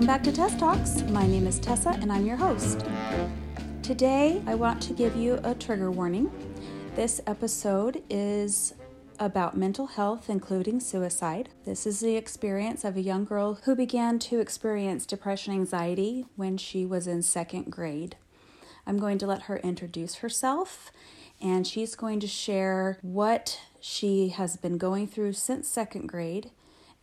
Welcome back to Tess Talks. My name is Tessa and I'm your host. Today I want to give you a trigger warning. This episode is about mental health, including suicide. This is the experience of a young girl who began to experience depression anxiety when she was in second grade. I'm going to let her introduce herself and she's going to share what she has been going through since second grade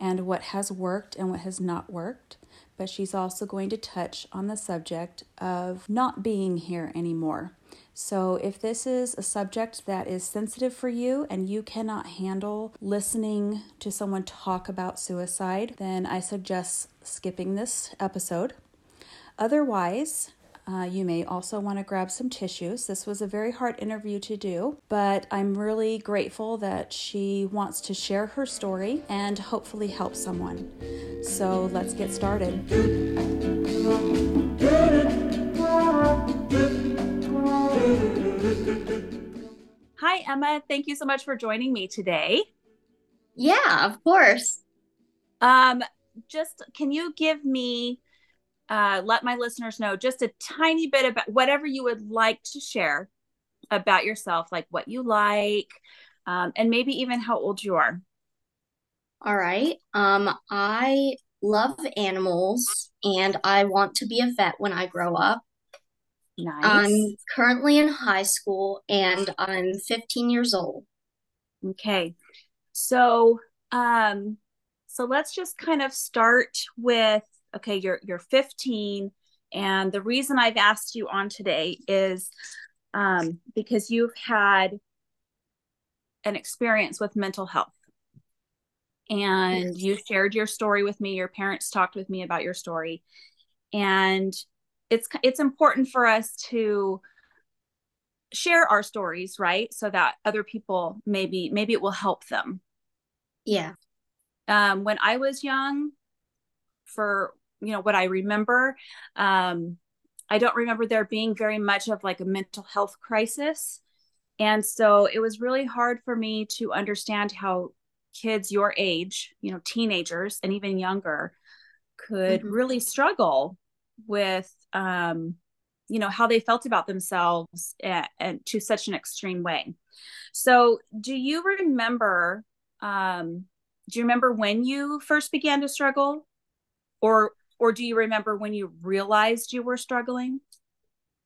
and what has worked and what has not worked. But she's also going to touch on the subject of not being here anymore. So, if this is a subject that is sensitive for you and you cannot handle listening to someone talk about suicide, then I suggest skipping this episode. Otherwise, uh, you may also want to grab some tissues. This was a very hard interview to do, but I'm really grateful that she wants to share her story and hopefully help someone. So let's get started. Hi, Emma. Thank you so much for joining me today. Yeah, of course. Um, just can you give me uh, let my listeners know just a tiny bit about whatever you would like to share about yourself, like what you like, um, and maybe even how old you are. All right. Um, I love animals and I want to be a vet when I grow up. Nice. I'm currently in high school and I'm 15 years old. Okay. So, um, so let's just kind of start with okay you're you're 15 and the reason i've asked you on today is um, because you've had an experience with mental health. And yes. you shared your story with me your parents talked with me about your story and it's it's important for us to share our stories right? So that other people maybe maybe it will help them. Yeah. Um, when i was young for you know what I remember. Um, I don't remember there being very much of like a mental health crisis. And so it was really hard for me to understand how kids your age, you know, teenagers and even younger, could mm-hmm. really struggle with, um, you know, how they felt about themselves and, and to such an extreme way. So, do you remember? Um, do you remember when you first began to struggle, or or do you remember when you realized you were struggling?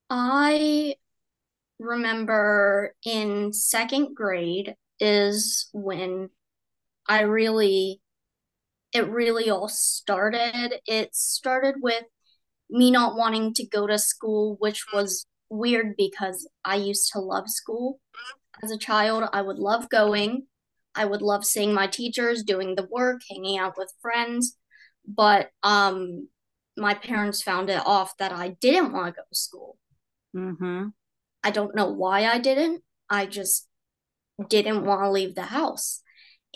I remember in second grade is when I really, it really all started. It started with me not wanting to go to school, which was weird because I used to love school. As a child, I would love going. I would love seeing my teachers, doing the work, hanging out with friends but um my parents found it off that I didn't want to go to school. Mm-hmm. I don't know why I didn't. I just didn't want to leave the house.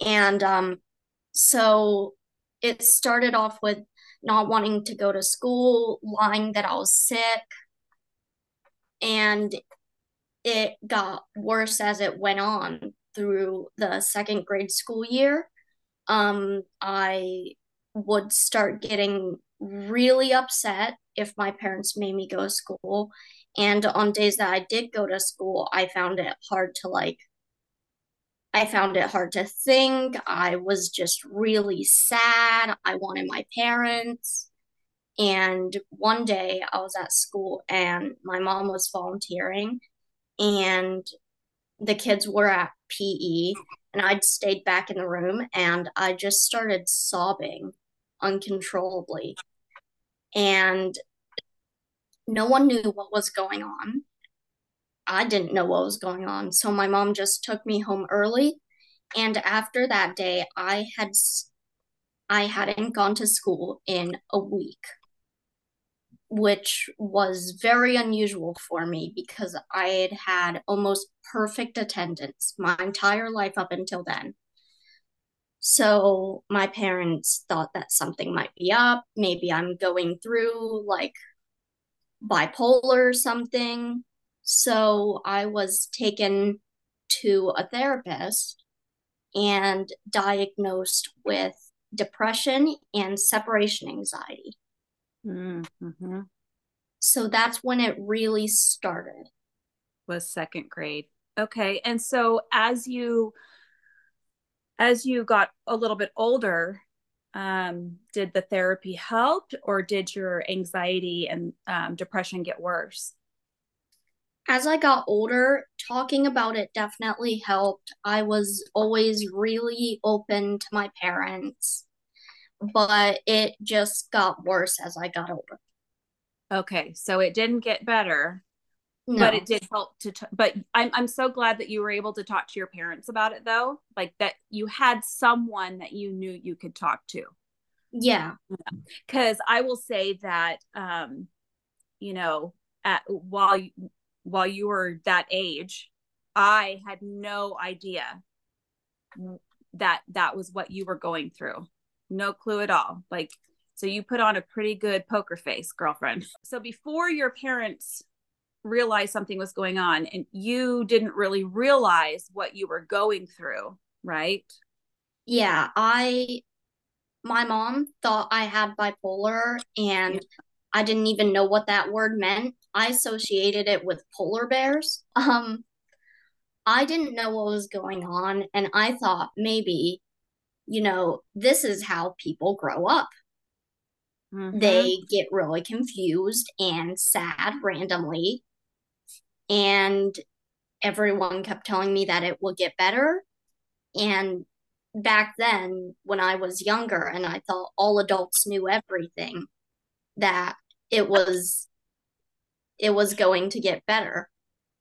And um, so it started off with not wanting to go to school, lying that I was sick. And it got worse as it went on through the second grade school year. Um, I would start getting really upset if my parents made me go to school. And on days that I did go to school, I found it hard to like, I found it hard to think. I was just really sad. I wanted my parents. And one day I was at school and my mom was volunteering and the kids were at PE and I'd stayed back in the room and I just started sobbing uncontrollably. And no one knew what was going on. I didn't know what was going on. So my mom just took me home early. And after that day, I had I hadn't gone to school in a week, which was very unusual for me because I had had almost perfect attendance my entire life up until then. So my parents thought that something might be up. Maybe I'm going through like bipolar or something. So I was taken to a therapist and diagnosed with depression and separation anxiety. Mm-hmm. So that's when it really started. Was second grade. Okay. And so as you as you got a little bit older, um, did the therapy help or did your anxiety and um, depression get worse? As I got older, talking about it definitely helped. I was always really open to my parents, but it just got worse as I got older. Okay, so it didn't get better, no. but it did help to. T- but I'm I'm so glad that you were able to talk to your parents about it, though. Like that you had someone that you knew you could talk to. Yeah, because I will say that, um, you know, at while while you were that age, I had no idea that that was what you were going through. No clue at all. Like so you put on a pretty good poker face, girlfriend. So before your parents realized something was going on and you didn't really realize what you were going through, right? Yeah, I my mom thought I had bipolar and yeah. I didn't even know what that word meant. I associated it with polar bears. Um I didn't know what was going on and I thought maybe you know, this is how people grow up. Mm-hmm. They get really confused and sad randomly. And everyone kept telling me that it will get better. And back then, when I was younger and I thought all adults knew everything, that it was it was going to get better.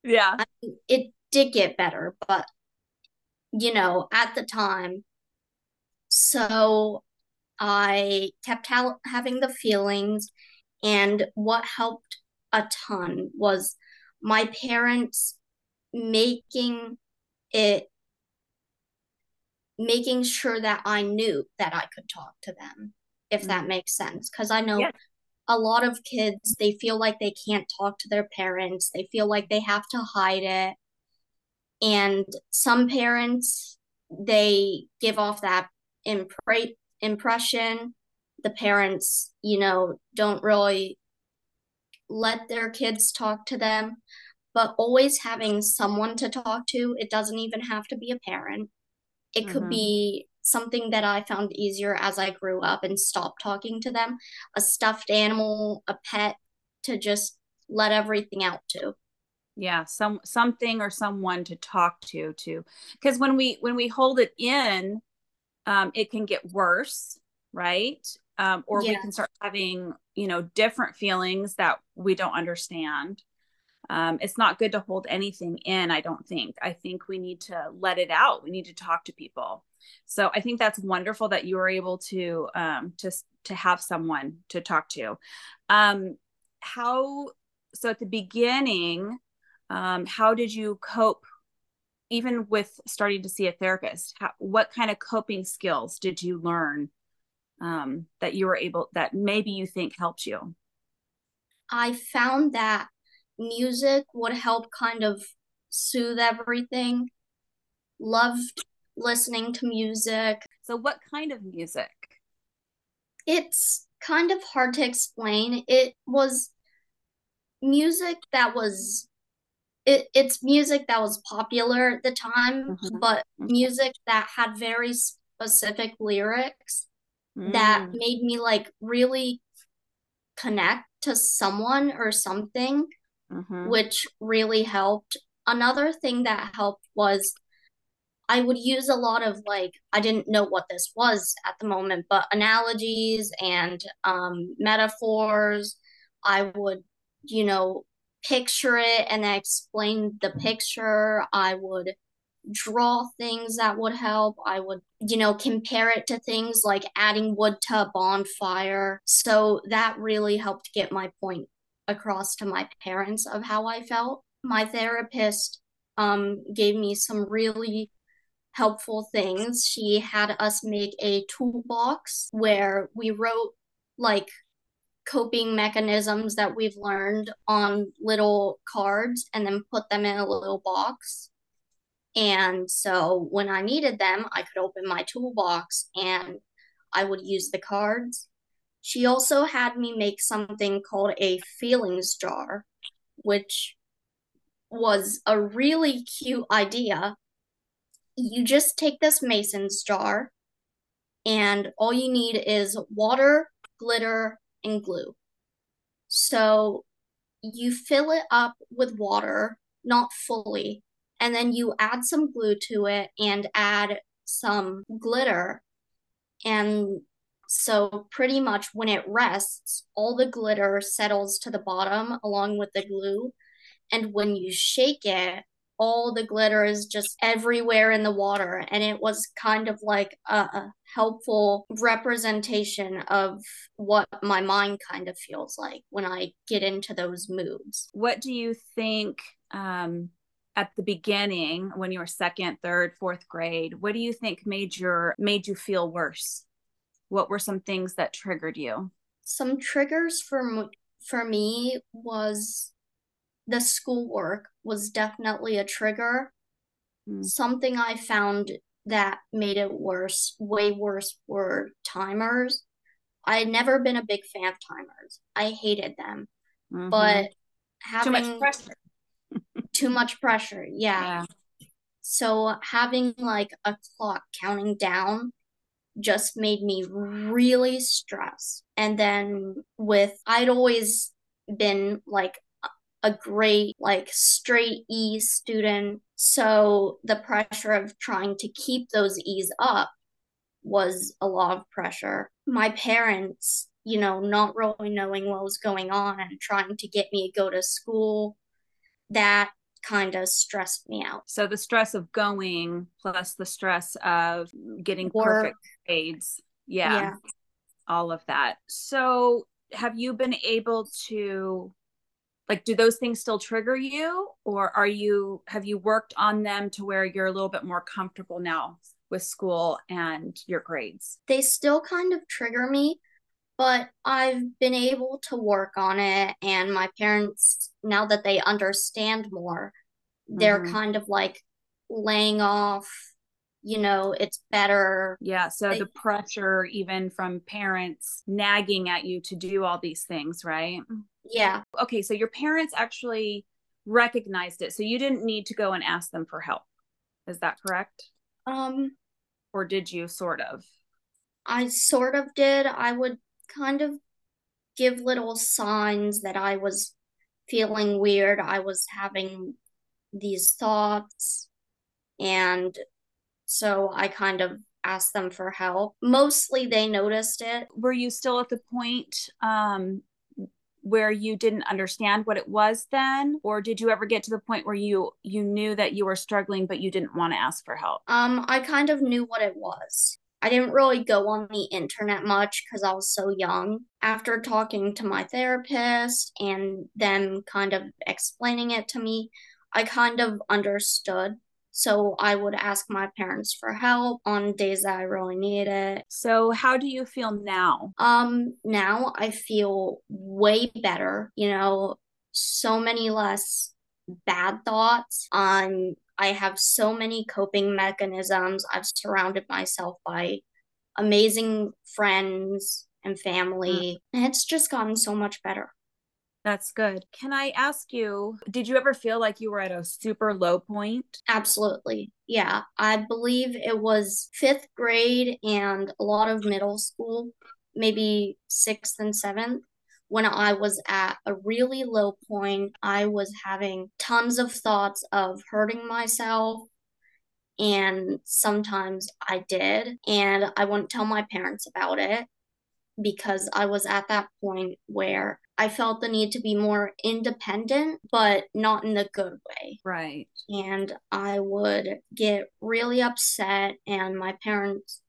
Yeah. I mean, it did get better, but you know, at the time, so I kept ha- having the feelings, and what helped a ton was my parents making it making sure that I knew that I could talk to them, if mm-hmm. that makes sense. Because I know yeah. a lot of kids, they feel like they can't talk to their parents, they feel like they have to hide it. And some parents, they give off that impre- impression. The parents, you know, don't really let their kids talk to them, but always having someone to talk to. It doesn't even have to be a parent. It mm-hmm. could be something that I found easier as I grew up and stopped talking to them a stuffed animal, a pet to just let everything out to yeah some something or someone to talk to to because when we when we hold it in um, it can get worse, right? Um, or yeah. we can start having, you know, different feelings that we don't understand. Um, it's not good to hold anything in, I don't think. I think we need to let it out. We need to talk to people. So I think that's wonderful that you were able to um, to to have someone to talk to. Um, how so at the beginning, um, how did you cope even with starting to see a therapist how, what kind of coping skills did you learn um, that you were able that maybe you think helped you? I found that music would help kind of soothe everything. Loved listening to music. So what kind of music? It's kind of hard to explain. It was music that was it, it's music that was popular at the time, mm-hmm. but mm-hmm. music that had very specific lyrics mm. that made me like really connect to someone or something, mm-hmm. which really helped. Another thing that helped was I would use a lot of like I didn't know what this was at the moment, but analogies and um, metaphors. I would, you know, picture it and then explain the picture. I would draw things that would help. I would, you know, compare it to things like adding wood to a bonfire. So that really helped get my point across to my parents of how I felt. My therapist um, gave me some really helpful things. She had us make a toolbox where we wrote like coping mechanisms that we've learned on little cards and then put them in a little box. And so when I needed them, I could open my toolbox and I would use the cards She also had me make something called a feelings jar, which was a really cute idea. You just take this mason's jar, and all you need is water, glitter, and glue. So you fill it up with water, not fully, and then you add some glue to it and add some glitter. And so, pretty much when it rests, all the glitter settles to the bottom along with the glue. And when you shake it, all the glitter is just everywhere in the water. And it was kind of like a, helpful representation of what my mind kind of feels like when I get into those moods. What do you think um, at the beginning when you were second, third, fourth grade? What do you think made your made you feel worse? What were some things that triggered you? Some triggers for for me was the schoolwork was definitely a trigger. Mm. Something I found that made it worse, way worse, were timers. I had never been a big fan of timers. I hated them. Mm-hmm. But having too much pressure. Too much pressure, yeah. yeah. So having like a clock counting down just made me really stressed. And then with I'd always been like a great like straight E student. So the pressure of trying to keep those E's up was a lot of pressure. My parents, you know, not really knowing what was going on and trying to get me to go to school, that kind of stressed me out. So the stress of going plus the stress of getting Work. perfect grades. Yeah, yeah. All of that. So have you been able to like do those things still trigger you or are you have you worked on them to where you're a little bit more comfortable now with school and your grades they still kind of trigger me but i've been able to work on it and my parents now that they understand more they're mm-hmm. kind of like laying off you know it's better yeah so they, the pressure even from parents nagging at you to do all these things right yeah. Okay, so your parents actually recognized it. So you didn't need to go and ask them for help. Is that correct? Um or did you sort of? I sort of did. I would kind of give little signs that I was feeling weird. I was having these thoughts and so I kind of asked them for help. Mostly they noticed it. Were you still at the point um where you didn't understand what it was then or did you ever get to the point where you you knew that you were struggling but you didn't want to ask for help um i kind of knew what it was i didn't really go on the internet much because i was so young after talking to my therapist and them kind of explaining it to me i kind of understood so I would ask my parents for help on days that I really needed it. So how do you feel now? Um now I feel way better, you know, so many less bad thoughts on I have so many coping mechanisms. I've surrounded myself by amazing friends and family. Mm. And it's just gotten so much better. That's good. Can I ask you, did you ever feel like you were at a super low point? Absolutely. Yeah. I believe it was fifth grade and a lot of middle school, maybe sixth and seventh. When I was at a really low point, I was having tons of thoughts of hurting myself, and sometimes I did. And I wouldn't tell my parents about it because I was at that point where I felt the need to be more independent, but not in the good way. Right. And I would get really upset, and my parents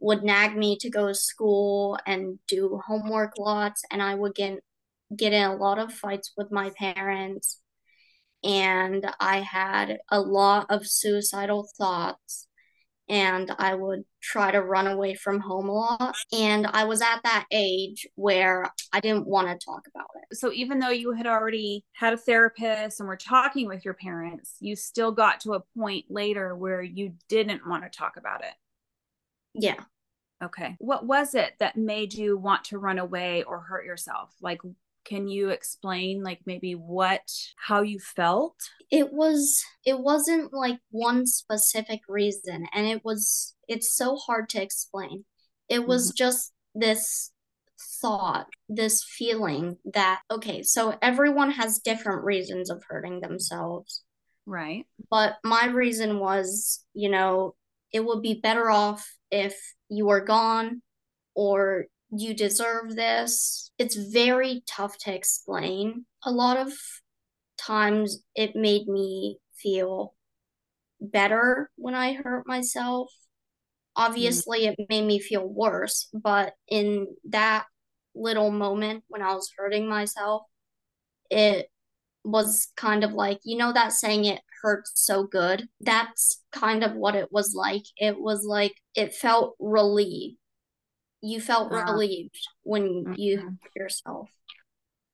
would nag me to go to school and do homework lots, and I would get get in a lot of fights with my parents. And I had a lot of suicidal thoughts and I would try to run away from home a lot. And I was at that age where I didn't want to talk about it. So even though you had already had a therapist and were talking with your parents, you still got to a point later where you didn't want to talk about it. Yeah. Okay. What was it that made you want to run away or hurt yourself? Like, can you explain, like, maybe what, how you felt? It was, it wasn't like one specific reason. And it was, it's so hard to explain. It was mm-hmm. just this thought, this feeling that, okay, so everyone has different reasons of hurting themselves. Right. But my reason was, you know, it would be better off if you were gone or you deserve this. It's very tough to explain. A lot of times it made me feel better when I hurt myself. Obviously, mm. it made me feel worse, but in that little moment when I was hurting myself, it was kind of like, you know, that saying it hurts so good. That's kind of what it was like. It was like, it felt relieved. You felt uh, relieved when mm-hmm. you yourself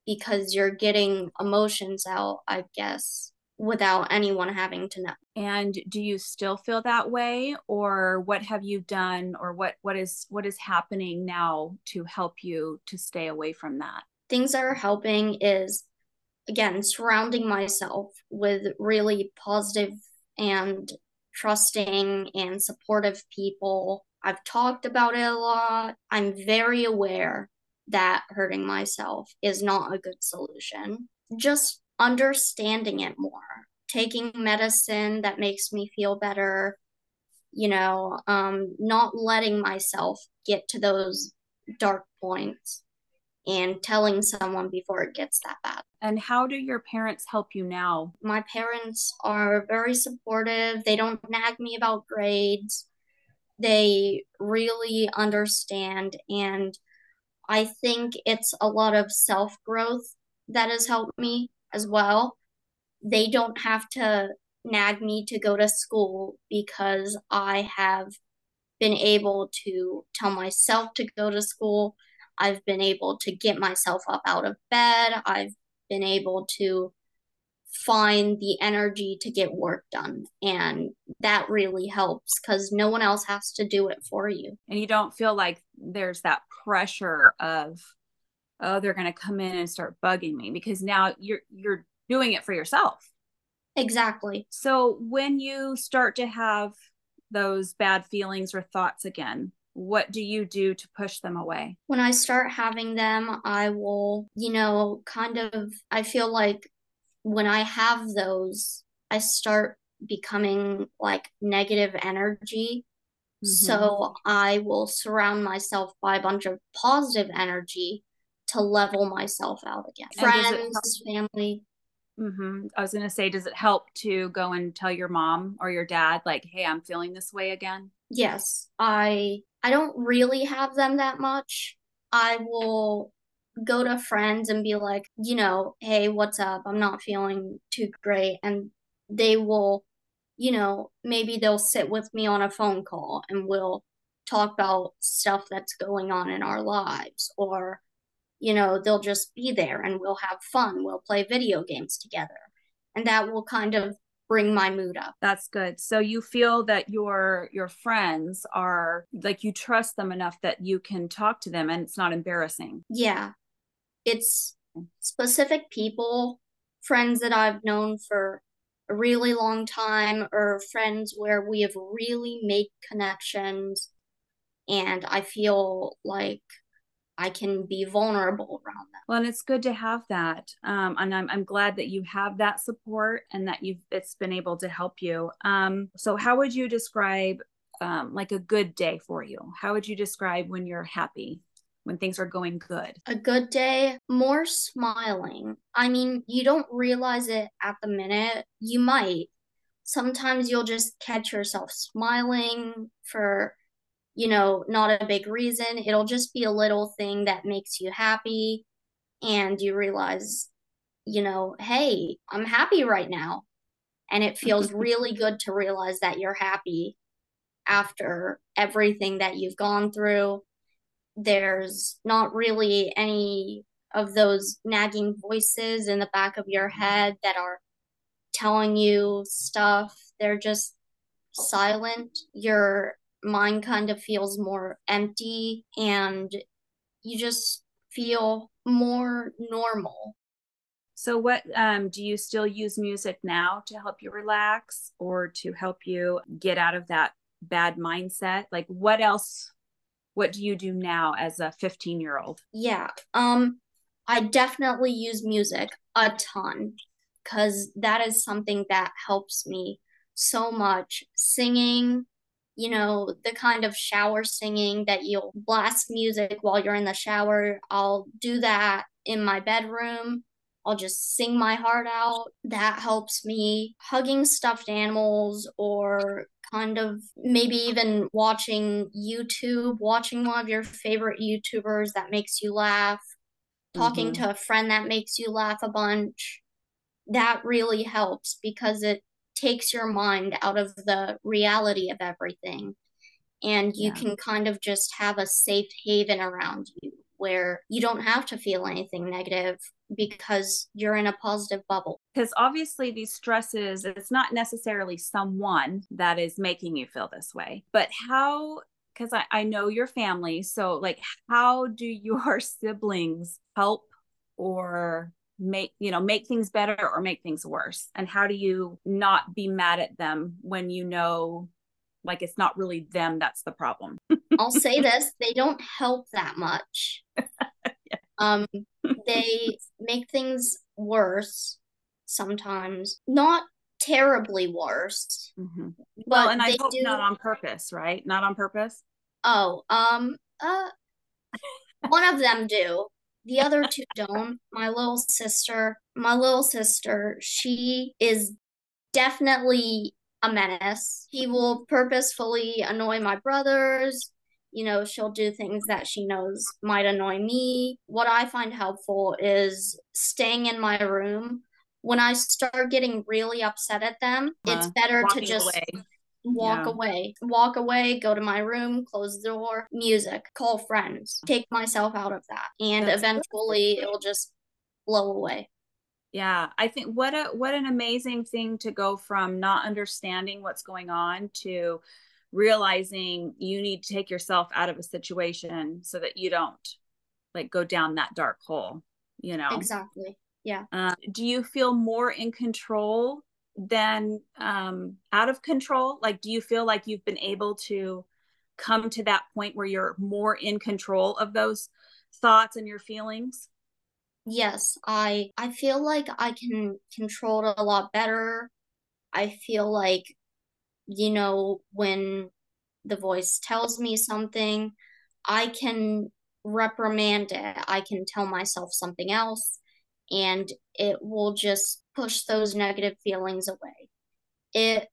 because you're getting emotions out, I guess, without anyone having to know. And do you still feel that way or what have you done or what what is what is happening now to help you to stay away from that? Things that are helping is again surrounding myself with really positive and trusting and supportive people. I've talked about it a lot. I'm very aware that hurting myself is not a good solution. Just understanding it more, taking medicine that makes me feel better, you know, um, not letting myself get to those dark points and telling someone before it gets that bad. And how do your parents help you now? My parents are very supportive. They don't nag me about grades. They really understand. And I think it's a lot of self growth that has helped me as well. They don't have to nag me to go to school because I have been able to tell myself to go to school. I've been able to get myself up out of bed. I've been able to find the energy to get work done. And that really helps because no one else has to do it for you. And you don't feel like there's that pressure of, oh they're going to come in and start bugging me because now you're you're doing it for yourself exactly so when you start to have those bad feelings or thoughts again what do you do to push them away when i start having them i will you know kind of i feel like when i have those i start becoming like negative energy mm-hmm. so i will surround myself by a bunch of positive energy to level myself out again. Friends, family. Mm-hmm. I was going to say, does it help to go and tell your mom or your dad, like, hey, I'm feeling this way again? Yes. I I don't really have them that much. I will go to friends and be like, you know, hey, what's up? I'm not feeling too great. And they will, you know, maybe they'll sit with me on a phone call and we'll talk about stuff that's going on in our lives or you know, they'll just be there and we'll have fun. We'll play video games together. And that will kind of bring my mood up. That's good. So you feel that your your friends are like you trust them enough that you can talk to them and it's not embarrassing. Yeah. It's specific people, friends that I've known for a really long time or friends where we have really made connections and I feel like I can be vulnerable around them. Well, and it's good to have that. Um, and I'm, I'm glad that you have that support and that you've it's been able to help you. Um, so how would you describe um, like a good day for you? How would you describe when you're happy? When things are going good? A good day, more smiling. I mean, you don't realize it at the minute. You might. Sometimes you'll just catch yourself smiling for you know, not a big reason. It'll just be a little thing that makes you happy and you realize, you know, hey, I'm happy right now. And it feels really good to realize that you're happy after everything that you've gone through. There's not really any of those nagging voices in the back of your mm-hmm. head that are telling you stuff. They're just silent. You're mind kind of feels more empty and you just feel more normal. So, what um, do you still use music now to help you relax or to help you get out of that bad mindset? Like, what else? What do you do now as a 15 year old? Yeah, um, I definitely use music a ton because that is something that helps me so much. Singing, you know, the kind of shower singing that you'll blast music while you're in the shower. I'll do that in my bedroom. I'll just sing my heart out. That helps me. Hugging stuffed animals or kind of maybe even watching YouTube, watching one of your favorite YouTubers that makes you laugh, talking mm-hmm. to a friend that makes you laugh a bunch. That really helps because it takes your mind out of the reality of everything and you yeah. can kind of just have a safe haven around you where you don't have to feel anything negative because you're in a positive bubble. Because obviously, these stresses, it's not necessarily someone that is making you feel this way, but how, because I, I know your family. So, like, how do your siblings help or make you know make things better or make things worse? And how do you not be mad at them when you know like it's not really them that's the problem? I'll say this they don't help that much. Yeah. um they make things worse sometimes. Not terribly worse mm-hmm. well and i hope do... not on purpose right? Not on purpose? Oh um uh one of them do the other two don't. My little sister, my little sister, she is definitely a menace. He will purposefully annoy my brothers. You know, she'll do things that she knows might annoy me. What I find helpful is staying in my room. When I start getting really upset at them, uh, it's better to just away walk yeah. away, walk away, go to my room, close the door, music, call friends, take myself out of that. And That's eventually it will just blow away. Yeah, I think what a what an amazing thing to go from not understanding what's going on to realizing you need to take yourself out of a situation so that you don't like go down that dark hole, you know. Exactly. Yeah. Uh, do you feel more in control then um, out of control? Like, do you feel like you've been able to come to that point where you're more in control of those thoughts and your feelings? Yes, I I feel like I can control it a lot better. I feel like you know when the voice tells me something, I can reprimand it. I can tell myself something else and it will just push those negative feelings away. It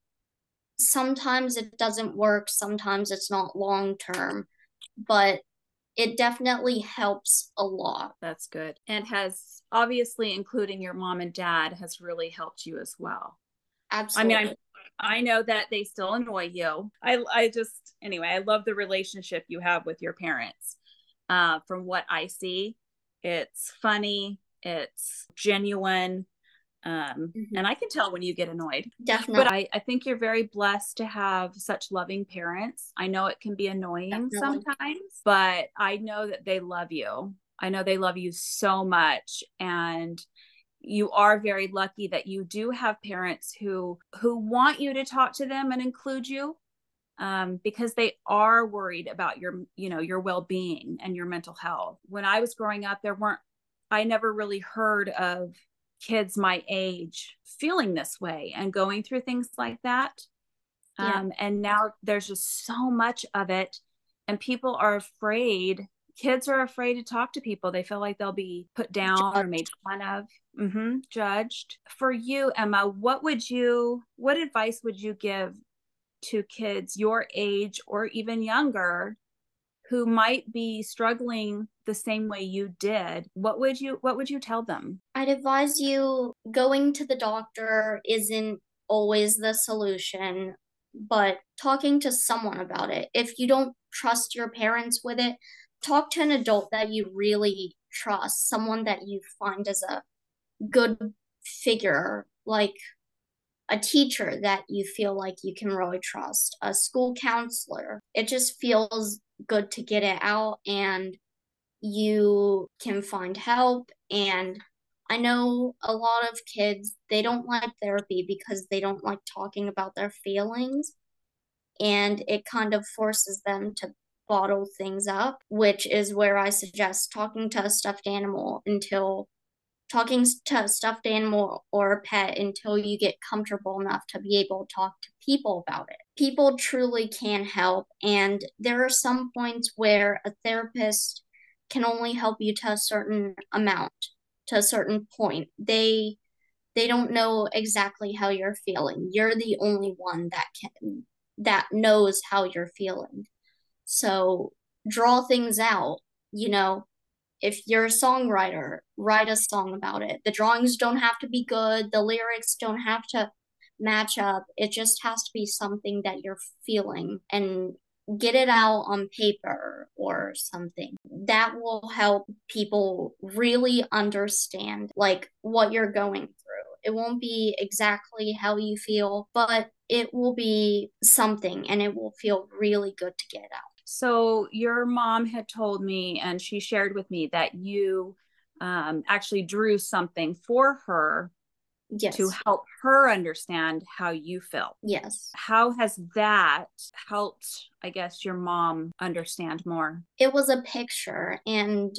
sometimes it doesn't work, sometimes it's not long term, but it definitely helps a lot. That's good. And has obviously including your mom and dad has really helped you as well. Absolutely. I mean, I I know that they still annoy you. I I just anyway, I love the relationship you have with your parents. Uh, from what I see, it's funny, it's genuine, um, mm-hmm. and i can tell when you get annoyed definitely but I, I think you're very blessed to have such loving parents i know it can be annoying definitely. sometimes but i know that they love you i know they love you so much and you are very lucky that you do have parents who who want you to talk to them and include you um, because they are worried about your you know your well-being and your mental health when i was growing up there weren't i never really heard of kids my age feeling this way and going through things like that. Yeah. Um, and now there's just so much of it, and people are afraid. Kids are afraid to talk to people. They feel like they'll be put down judged. or made fun of, mm-hmm, judged. For you, Emma, what would you, what advice would you give to kids your age or even younger who might be struggling the same way you did what would you what would you tell them? I'd advise you going to the doctor isn't always the solution but talking to someone about it. If you don't trust your parents with it talk to an adult that you really trust someone that you find as a good figure like a teacher that you feel like you can really trust, a school counselor. It just feels good to get it out and you can find help. And I know a lot of kids, they don't like therapy because they don't like talking about their feelings. And it kind of forces them to bottle things up, which is where I suggest talking to a stuffed animal until talking to a stuffed animal or a pet until you get comfortable enough to be able to talk to people about it. People truly can help, and there are some points where a therapist can only help you to a certain amount, to a certain point. They they don't know exactly how you're feeling. You're the only one that can that knows how you're feeling. So draw things out, you know, if you're a songwriter, write a song about it. The drawings don't have to be good, the lyrics don't have to match up. It just has to be something that you're feeling and get it out on paper or something. That will help people really understand like what you're going through. It won't be exactly how you feel, but it will be something and it will feel really good to get out. So your mom had told me, and she shared with me that you um, actually drew something for her yes. to help her understand how you felt. Yes. How has that helped, I guess, your mom understand more? It was a picture and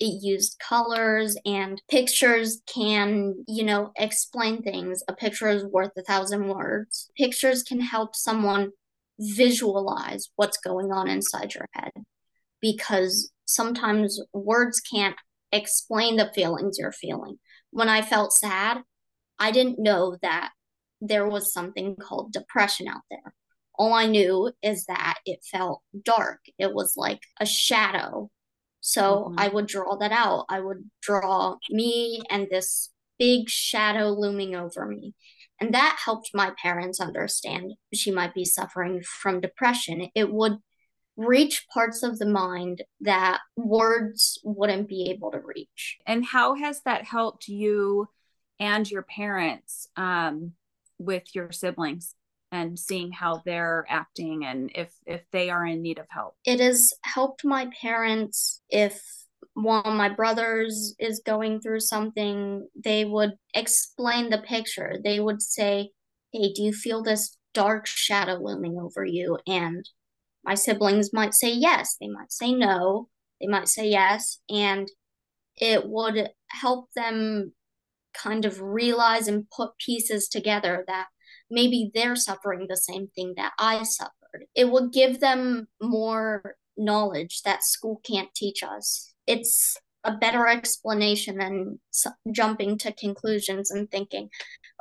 it used colors and pictures can, you know, explain things. A picture is worth a thousand words. Pictures can help someone visualize what's going on inside your head because sometimes words can't explain the feelings you're feeling. When I felt sad, I didn't know that there was something called depression out there. All I knew is that it felt dark. It was like a shadow. So mm-hmm. I would draw that out. I would draw me and this big shadow looming over me. And that helped my parents understand she might be suffering from depression. It would reach parts of the mind that words wouldn't be able to reach. And how has that helped you and your parents um, with your siblings? and seeing how they're acting and if if they are in need of help it has helped my parents if of my brothers is going through something, they would explain the picture. They would say, Hey, do you feel this dark shadow looming over you? And my siblings might say yes, they might say no, they might say yes, and it would help them kind of realize and put pieces together that maybe they're suffering the same thing that I suffered. It would give them more knowledge that school can't teach us it's a better explanation than jumping to conclusions and thinking,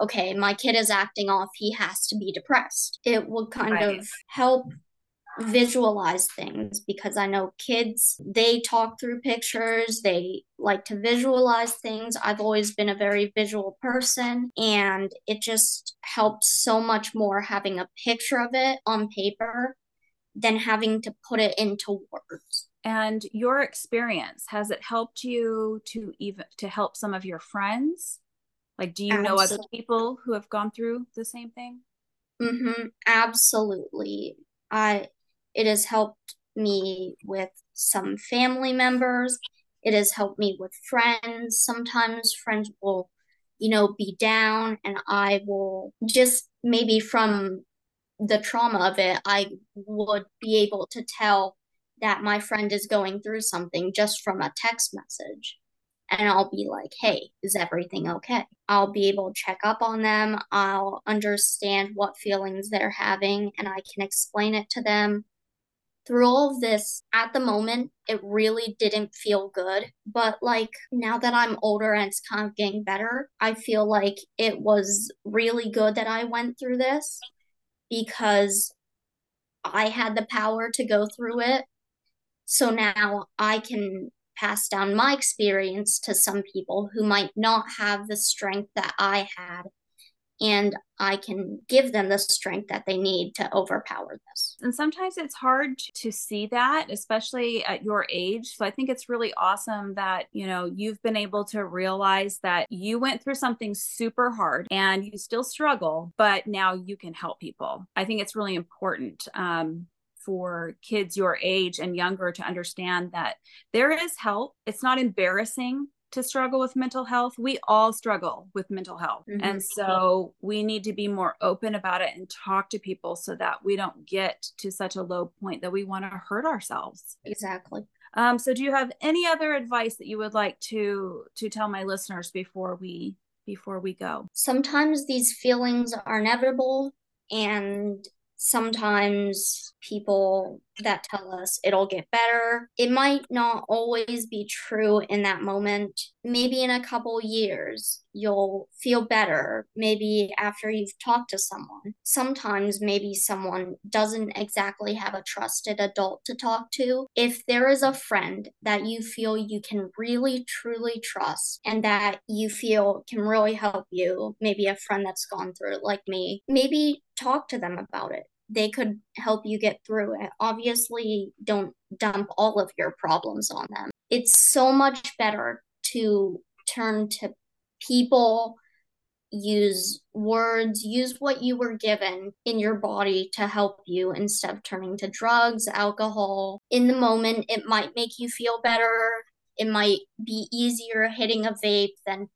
okay, my kid is acting off, he has to be depressed. It will kind right. of help visualize things because I know kids, they talk through pictures, they like to visualize things. I've always been a very visual person, and it just helps so much more having a picture of it on paper than having to put it into words and your experience has it helped you to even to help some of your friends? Like do you absolutely. know other people who have gone through the same thing? Mm-hmm absolutely. I it has helped me with some family members. It has helped me with friends. Sometimes friends will you know be down and i will just maybe from the trauma of it i would be able to tell that my friend is going through something just from a text message. And I'll be like, hey, is everything okay? I'll be able to check up on them. I'll understand what feelings they're having and I can explain it to them. Through all of this, at the moment, it really didn't feel good. But like now that I'm older and it's kind of getting better, I feel like it was really good that I went through this because I had the power to go through it so now I can pass down my experience to some people who might not have the strength that I had. and I can give them the strength that they need to overpower this. And sometimes it's hard to see that, especially at your age. So I think it's really awesome that, you know, you've been able to realize that you went through something super hard and you still struggle, but now you can help people. I think it's really important. Um, for kids your age and younger to understand that there is help. It's not embarrassing to struggle with mental health. We all struggle with mental health. Mm-hmm. And so we need to be more open about it and talk to people so that we don't get to such a low point that we want to hurt ourselves. Exactly. Um, so do you have any other advice that you would like to to tell my listeners before we before we go? Sometimes these feelings are inevitable and sometimes people that tell us it'll get better. It might not always be true in that moment. Maybe in a couple years, you'll feel better. Maybe after you've talked to someone. Sometimes, maybe someone doesn't exactly have a trusted adult to talk to. If there is a friend that you feel you can really, truly trust and that you feel can really help you, maybe a friend that's gone through it like me, maybe talk to them about it they could help you get through it. Obviously, don't dump all of your problems on them. It's so much better to turn to people, use words, use what you were given in your body to help you instead of turning to drugs, alcohol. In the moment, it might make you feel better. It might be easier hitting a vape than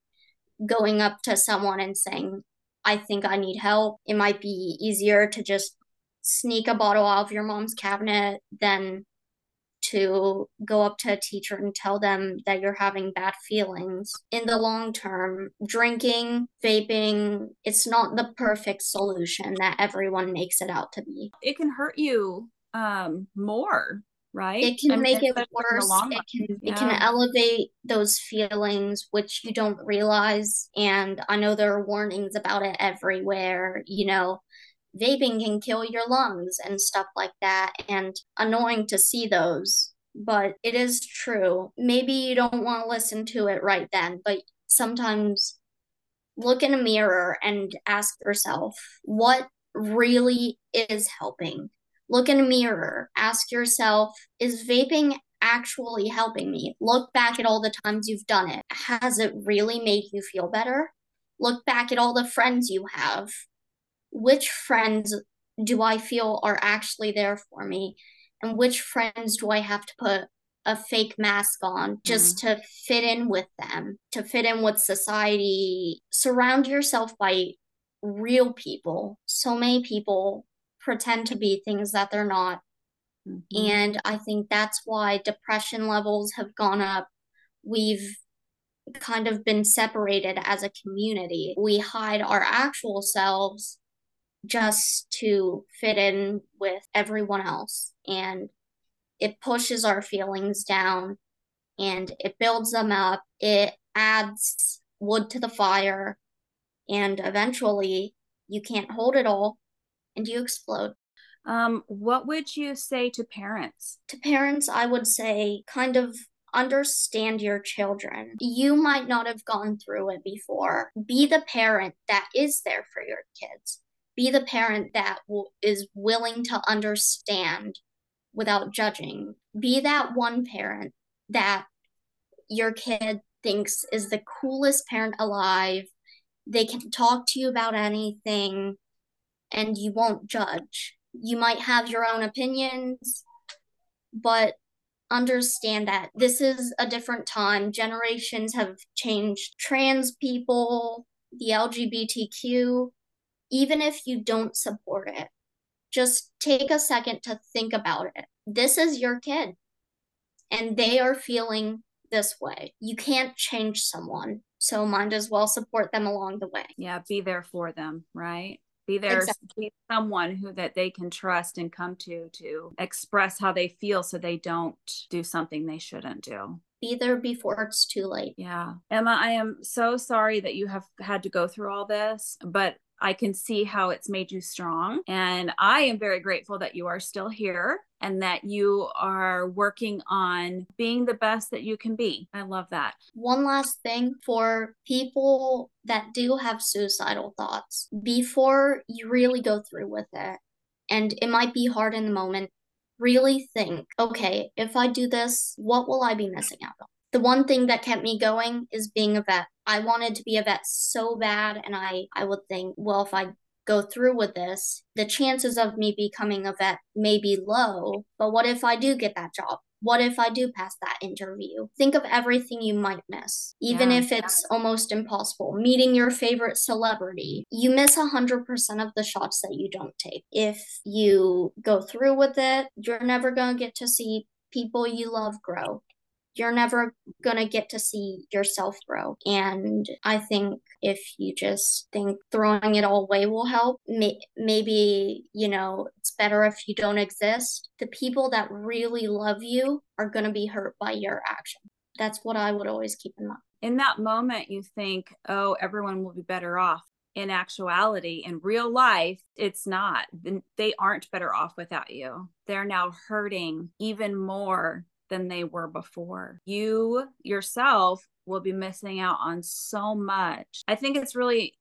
going up to someone and saying, I think I need help. It might be easier to just sneak a bottle out of your mom's cabinet than to go up to a teacher and tell them that you're having bad feelings. In the long term, drinking, vaping, it's not the perfect solution that everyone makes it out to be. It can hurt you um more right it can I mean, make it worse it can yeah. it can elevate those feelings which you don't realize and i know there are warnings about it everywhere you know vaping can kill your lungs and stuff like that, and annoying to see those. But it is true. Maybe you don't want to listen to it right then, but sometimes look in a mirror and ask yourself, what really is helping? Look in a mirror, ask yourself, is vaping actually helping me? Look back at all the times you've done it. Has it really made you feel better? Look back at all the friends you have which friends do I feel are actually there for me and which friends do I have to put a fake mask on just mm-hmm. to fit in with them, to fit in with society. Surround yourself by real people. So many people pretend to be things that they're not. Mm-hmm. And I think that's why depression levels have gone up. We've kind of been separated as a community. We hide our actual selves just to fit in with everyone else. And it pushes our feelings down and it builds them up. It adds wood to the fire. And eventually, you can't hold it all and you explode. Um, what would you say to parents? To parents, I would say kind of understand your children. You might not have gone through it before. Be the parent that is there for your kids be the parent that w- is willing to understand without judging. Be that one parent that your kid thinks is the coolest parent alive. They can talk to you about anything and you won't judge. You might have your own opinions, but understand that this is a different time. Generations have changed. Trans people, the LGBTQ, even if you don't support it, just take a second to think about it. This is your kid, and they are feeling this way. You can't change someone, so might as well support them along the way. Yeah, be there for them, right? Be there, exactly. be someone who that they can trust and come to to express how they feel, so they don't do something they shouldn't do be there before it's too late. Yeah. Emma, I am so sorry that you have had to go through all this, but I can see how it's made you strong. And I am very grateful that you are still here and that you are working on being the best that you can be. I love that. One last thing for people that do have suicidal thoughts, before you really go through with it, and it might be hard in the moment, really think okay, if I do this, what will I be missing out on? The one thing that kept me going is being a vet. I wanted to be a vet so bad, and I, I would think, well, if I go through with this, the chances of me becoming a vet may be low. But what if I do get that job? What if I do pass that interview? Think of everything you might miss, even yeah. if it's almost impossible. Meeting your favorite celebrity, you miss 100% of the shots that you don't take. If you go through with it, you're never going to get to see people you love grow you're never going to get to see yourself grow. And I think if you just think throwing it all away will help, may- maybe, you know, it's better if you don't exist. The people that really love you are going to be hurt by your action. That's what I would always keep in mind. In that moment, you think, oh, everyone will be better off in actuality in real life it's not they aren't better off without you they're now hurting even more than they were before. You yourself will be missing out on so much. I think it's really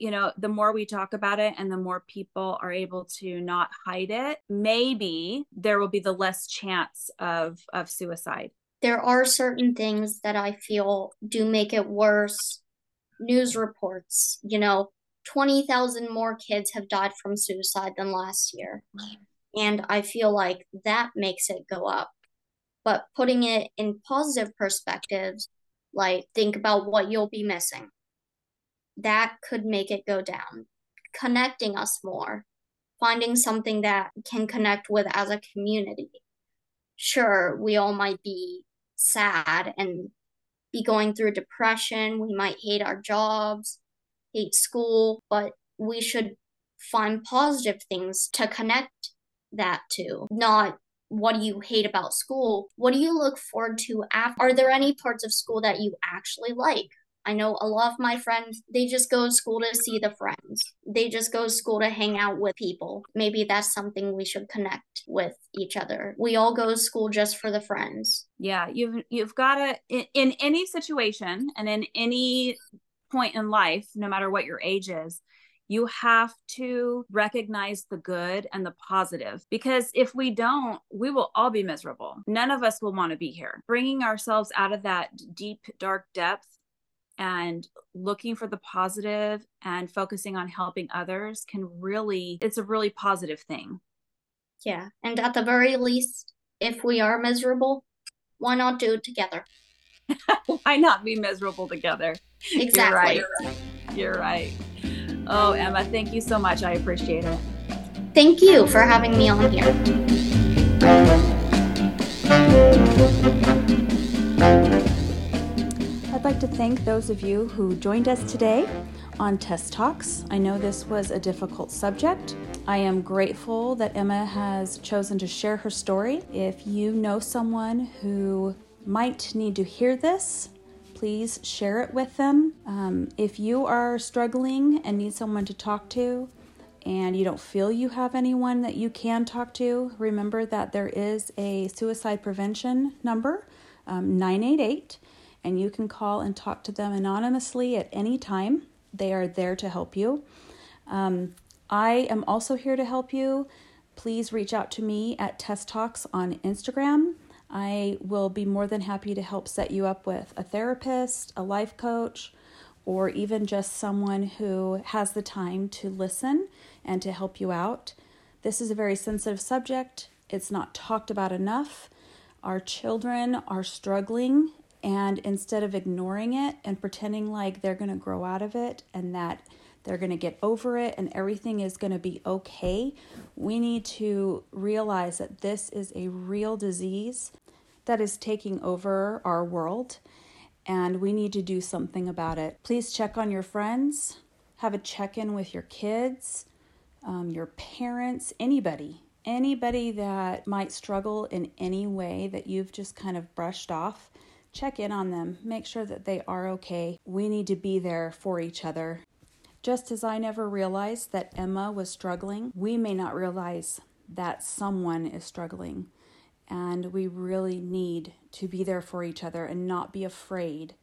you know, the more we talk about it and the more people are able to not hide it, maybe there will be the less chance of of suicide. There are certain things that I feel do make it worse. News reports, you know, 20,000 more kids have died from suicide than last year. And I feel like that makes it go up but putting it in positive perspectives, like think about what you'll be missing. That could make it go down. Connecting us more, finding something that can connect with as a community. Sure, we all might be sad and be going through depression. We might hate our jobs, hate school, but we should find positive things to connect that to, not what do you hate about school? What do you look forward to after? Are there any parts of school that you actually like? I know a lot of my friends, they just go to school to see the friends. They just go to school to hang out with people. Maybe that's something we should connect with each other. We all go to school just for the friends. Yeah, you've you've got to in, in any situation and in any point in life, no matter what your age is, you have to recognize the good and the positive because if we don't, we will all be miserable. None of us will want to be here. Bringing ourselves out of that deep, dark depth and looking for the positive and focusing on helping others can really, it's a really positive thing. Yeah. And at the very least, if we are miserable, why not do it together? why not be miserable together? Exactly. You're right. You're right. Oh, Emma, thank you so much. I appreciate it. Thank you for having me on here. I'd like to thank those of you who joined us today on Test Talks. I know this was a difficult subject. I am grateful that Emma has chosen to share her story. If you know someone who might need to hear this, please share it with them. Um, if you are struggling and need someone to talk to, and you don't feel you have anyone that you can talk to, remember that there is a suicide prevention number, um, 988, and you can call and talk to them anonymously at any time. They are there to help you. Um, I am also here to help you. Please reach out to me at Test Talks on Instagram. I will be more than happy to help set you up with a therapist, a life coach, or even just someone who has the time to listen and to help you out. This is a very sensitive subject. It's not talked about enough. Our children are struggling, and instead of ignoring it and pretending like they're going to grow out of it and that they're going to get over it and everything is going to be okay. We need to realize that this is a real disease that is taking over our world and we need to do something about it. Please check on your friends, have a check in with your kids, um, your parents, anybody. Anybody that might struggle in any way that you've just kind of brushed off, check in on them. Make sure that they are okay. We need to be there for each other Just as I never realized that Emma was struggling, we may not realize that someone is struggling. And we really need to be there for each other and not be afraid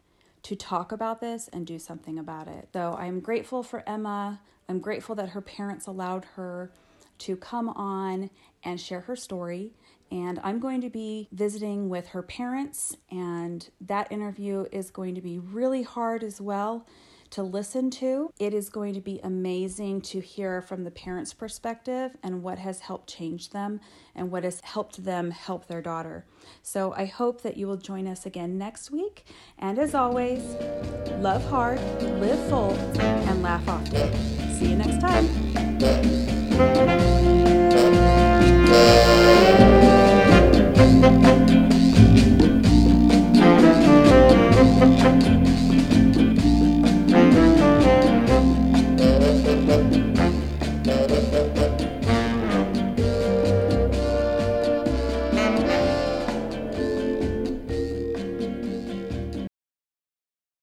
to talk about this and do something about it. So I'm grateful for Emma. I'm grateful that her parents allowed her to come on and share her story. And I'm going to be visiting with her parents, and that interview is going to be really hard as well to listen to. It is going to be amazing to hear from the parents' perspective and what has helped change them and what has helped them help their daughter. So I hope that you will join us again next week. And as always, love hard, live full, and laugh often. See you next time.